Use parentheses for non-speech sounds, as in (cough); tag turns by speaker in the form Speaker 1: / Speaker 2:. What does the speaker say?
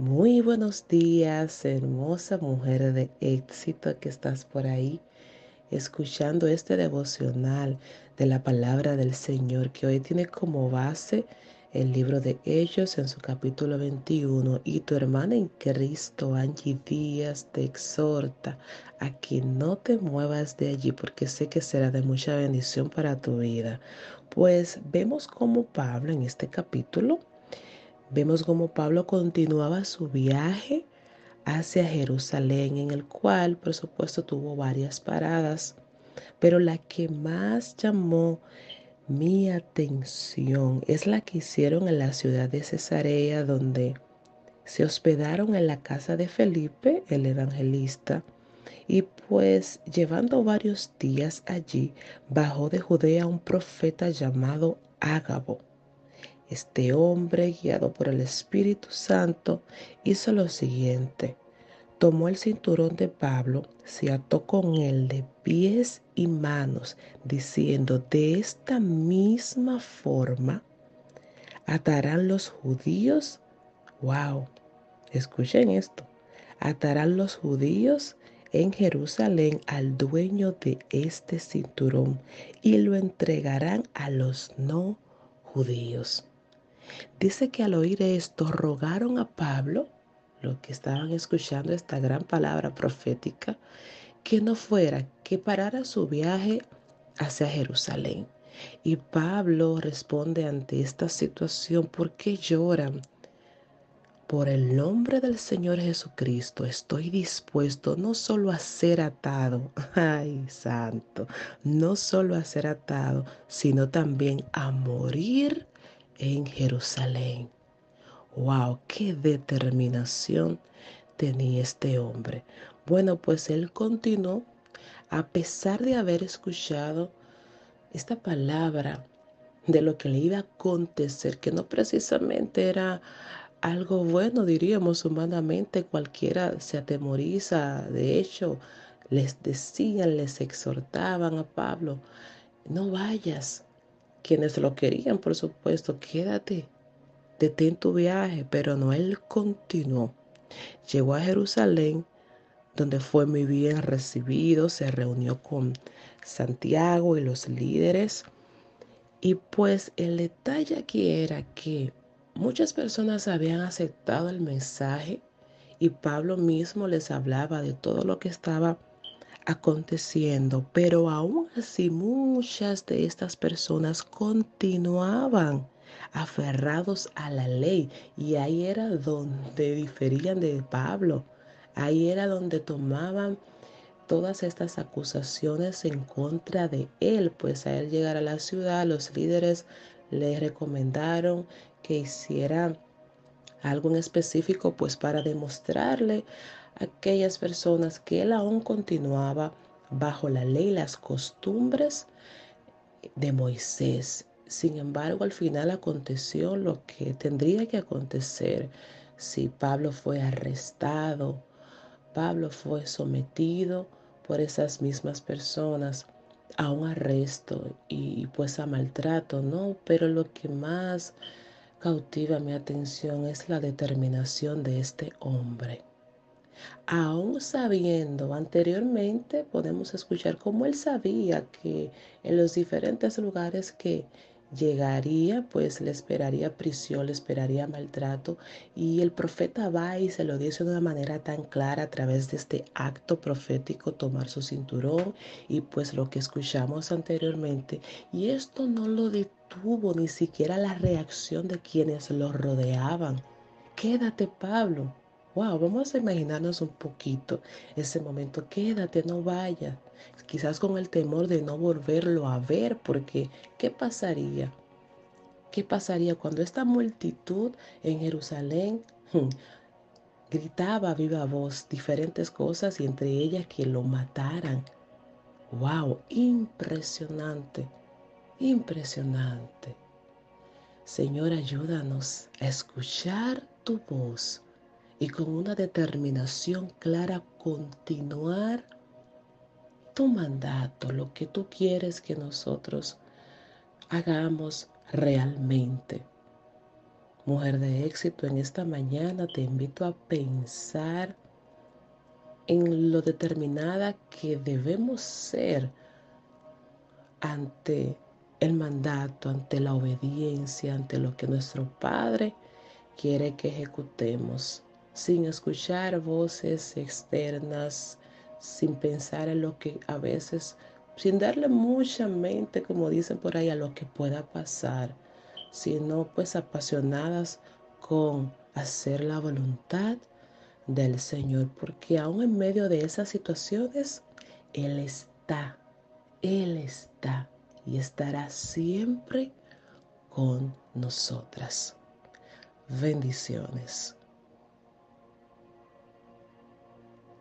Speaker 1: Muy buenos días, hermosa mujer de éxito que estás por ahí escuchando este devocional de la palabra del Señor que hoy tiene como base el libro de Hechos en su capítulo 21 y tu hermana en Cristo, Angie Díaz, te exhorta a que no te muevas de allí porque sé que será de mucha bendición para tu vida. Pues vemos como Pablo en este capítulo Vemos como Pablo continuaba su viaje hacia Jerusalén, en el cual, por supuesto, tuvo varias paradas, pero la que más llamó mi atención es la que hicieron en la ciudad de Cesarea, donde se hospedaron en la casa de Felipe, el evangelista, y pues llevando varios días allí, bajó de Judea un profeta llamado Ágabo este hombre, guiado por el Espíritu Santo, hizo lo siguiente. Tomó el cinturón de Pablo, se ató con él de pies y manos, diciendo, de esta misma forma atarán los judíos. ¡Wow! Escuchen esto. Atarán los judíos en Jerusalén al dueño de este cinturón y lo entregarán a los no judíos. Dice que al oír esto rogaron a Pablo, los que estaban escuchando esta gran palabra profética, que no fuera, que parara su viaje hacia Jerusalén. Y Pablo responde ante esta situación, ¿por qué lloran? Por el nombre del Señor Jesucristo estoy dispuesto no solo a ser atado, (laughs) ay santo, no solo a ser atado, sino también a morir en Jerusalén. ¡Wow! ¡Qué determinación tenía este hombre! Bueno, pues él continuó a pesar de haber escuchado esta palabra de lo que le iba a acontecer, que no precisamente era algo bueno, diríamos humanamente, cualquiera se atemoriza. De hecho, les decían, les exhortaban a Pablo, no vayas, quienes lo querían, por supuesto, quédate, detén tu viaje, pero no, él continuó. Llegó a Jerusalén, donde fue muy bien recibido, se reunió con Santiago y los líderes. Y pues el detalle aquí era que muchas personas habían aceptado el mensaje y Pablo mismo les hablaba de todo lo que estaba aconteciendo, pero aún así muchas de estas personas continuaban aferrados a la ley y ahí era donde diferían de Pablo, ahí era donde tomaban todas estas acusaciones en contra de él, pues a él llegar a la ciudad los líderes le recomendaron que hiciera algo en específico pues para demostrarle aquellas personas que él aún continuaba bajo la ley las costumbres de Moisés. Sin embargo, al final aconteció lo que tendría que acontecer si Pablo fue arrestado, Pablo fue sometido por esas mismas personas a un arresto y pues a maltrato, ¿no? Pero lo que más cautiva mi atención es la determinación de este hombre. Aún sabiendo anteriormente, podemos escuchar cómo él sabía que en los diferentes lugares que llegaría, pues le esperaría prisión, le esperaría maltrato. Y el profeta va y se lo dice de una manera tan clara a través de este acto profético, tomar su cinturón y pues lo que escuchamos anteriormente. Y esto no lo detuvo ni siquiera la reacción de quienes lo rodeaban. Quédate, Pablo. Wow, vamos a imaginarnos un poquito ese momento. Quédate, no vayas. Quizás con el temor de no volverlo a ver, porque ¿qué pasaría? ¿Qué pasaría cuando esta multitud en Jerusalén hmm, gritaba a viva voz diferentes cosas y entre ellas que lo mataran? ¡Wow! Impresionante, impresionante. Señor, ayúdanos a escuchar tu voz y con una determinación clara continuar tu mandato, lo que tú quieres que nosotros hagamos realmente. Mujer de éxito, en esta mañana te invito a pensar en lo determinada que debemos ser ante el mandato, ante la obediencia, ante lo que nuestro Padre quiere que ejecutemos, sin escuchar voces externas, sin pensar en lo que a veces, sin darle mucha mente, como dicen por ahí, a lo que pueda pasar, sino pues apasionadas con hacer la voluntad del Señor, porque aún en medio de esas situaciones, Él está, Él está y estará siempre con nosotras. Bendiciones.